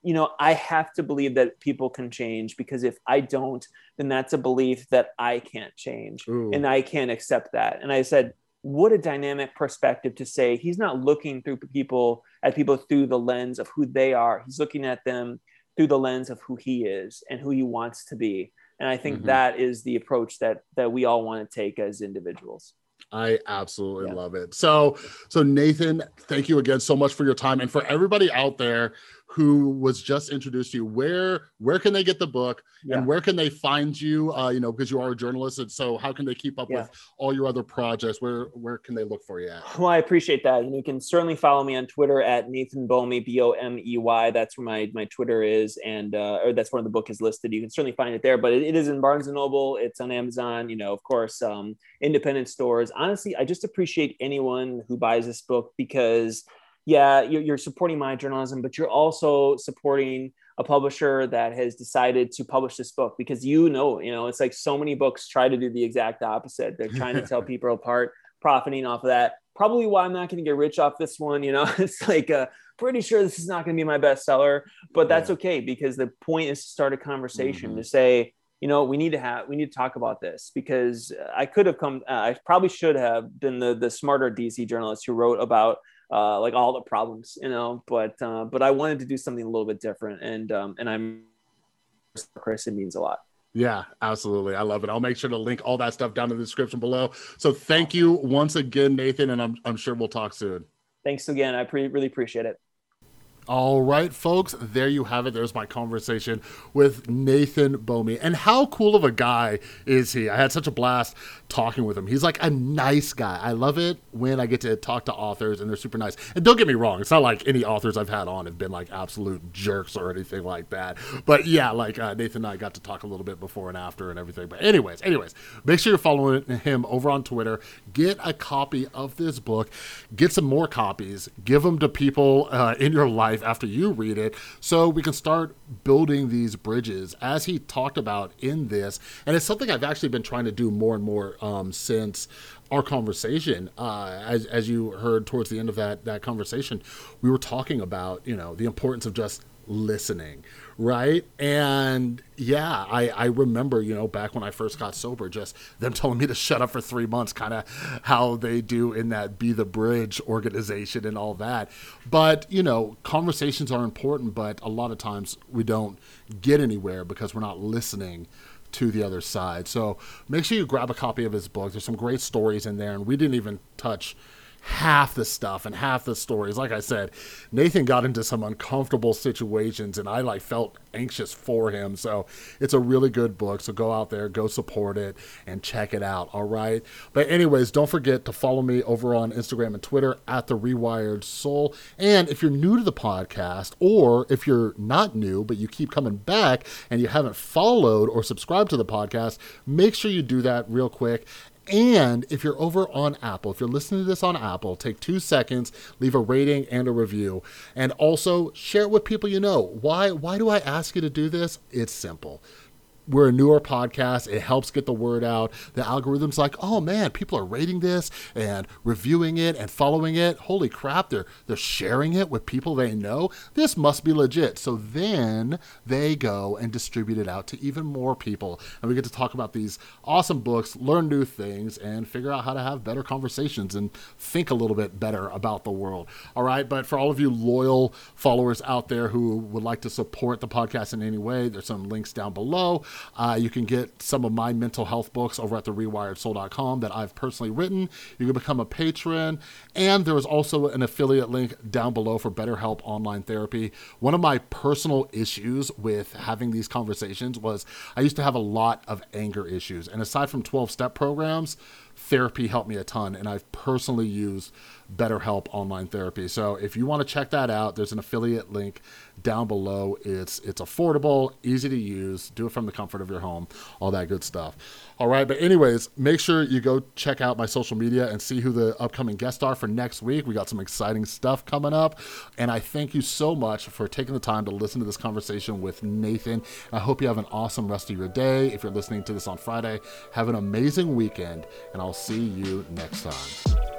you know i have to believe that people can change because if i don't then that's a belief that i can't change Ooh. and i can't accept that and i said what a dynamic perspective to say he's not looking through people at people through the lens of who they are he's looking at them through the lens of who he is and who he wants to be and i think mm-hmm. that is the approach that that we all want to take as individuals I absolutely yeah. love it. So, so Nathan, thank you again so much for your time, and for everybody out there who was just introduced to you where where can they get the book? Yeah. and where can they find you? Uh, you know because you are a journalist and so how can they keep up yeah. with all your other projects? Where where can they look for you at? Well i appreciate that. And you can certainly follow me on twitter at nathan bomey b-o-m-e-y that's where my my twitter is and uh, or that's where the book is listed. You can certainly find it there but it, it is in barnes and noble. It's on amazon you know of course um, independent stores. Honestly i just appreciate anyone who buys this book because yeah, you're, you're supporting my journalism, but you're also supporting a publisher that has decided to publish this book because you know, you know, it's like so many books try to do the exact opposite. They're trying to tell people apart, profiting off of that. Probably why I'm not going to get rich off this one. You know, it's like uh, pretty sure this is not going to be my bestseller, but that's yeah. okay because the point is to start a conversation mm-hmm. to say, you know, we need to have we need to talk about this because I could have come. Uh, I probably should have been the the smarter DC journalist who wrote about uh, like all the problems, you know. But uh, but I wanted to do something a little bit different, and um, and I'm Chris. It means a lot. Yeah, absolutely. I love it. I'll make sure to link all that stuff down in the description below. So thank you once again, Nathan, and I'm I'm sure we'll talk soon. Thanks again. I pre- really appreciate it. All right, folks, there you have it. There's my conversation with Nathan Bomey. And how cool of a guy is he? I had such a blast talking with him. He's like a nice guy. I love it when I get to talk to authors and they're super nice. And don't get me wrong, it's not like any authors I've had on have been like absolute jerks or anything like that. But yeah, like uh, Nathan and I got to talk a little bit before and after and everything. But anyways, anyways, make sure you're following him over on Twitter. Get a copy of this book. Get some more copies. Give them to people uh, in your life life after you read it. So we can start building these bridges as he talked about in this. And it's something i've actually been trying to do more and more um, since our conversation uh, as, as you heard towards the end of that that conversation we were talking about you know the importance of just listening right? And yeah i i remember you know back when i first got sober just them telling me to shut up for three months kind of how they do in that be the bridge organization and all that. But you know conversations are important but a lot of times we don't get anywhere because we're not listening to the other side. So make sure you grab a copy of his book. There's some great stories in there and we didn't even touch half the stuff and half the stories. Like I said, Nathan got into some uncomfortable situations and I like felt anxious for him. So it's a really good book. So go out there, go support it and check it out. All right. But anyways, don't forget to follow me over on Instagram and Twitter at the Rewired Soul. And if you're new to the podcast or if you're not new but you keep coming back and you haven't followed or subscribed to the podcast, make sure you do that real quick and if you're over on Apple, if you're listening to this on Apple, take two seconds, leave a rating and a review, and also share it with people you know. Why? Why do I ask you to do this? It's simple we're a newer podcast. It helps get the word out. The algorithm's like, oh man, people are rating this and reviewing it and following it. Holy crap, they're they're sharing it with people they know. This must be legit. So then they go and distribute it out to even more people. And we get to talk about these awesome books, learn new things, and figure out how to have better conversations and think a little bit better about the world. All right. But for all of you loyal followers out there who would like to support the podcast in any way, there's some links down below. Uh, you can get some of my mental health books over at therewiredsoul.com that I've personally written. You can become a patron. And there is also an affiliate link down below for BetterHelp Online Therapy. One of my personal issues with having these conversations was I used to have a lot of anger issues. And aside from 12 step programs, therapy helped me a ton. And I've personally used BetterHelp Online Therapy. So if you want to check that out, there's an affiliate link down below. It's it's affordable, easy to use, do it from the comfort of your home, all that good stuff. All right, but anyways, make sure you go check out my social media and see who the upcoming guests are for next week. We got some exciting stuff coming up, and I thank you so much for taking the time to listen to this conversation with Nathan. I hope you have an awesome rest of your day. If you're listening to this on Friday, have an amazing weekend, and I'll see you next time.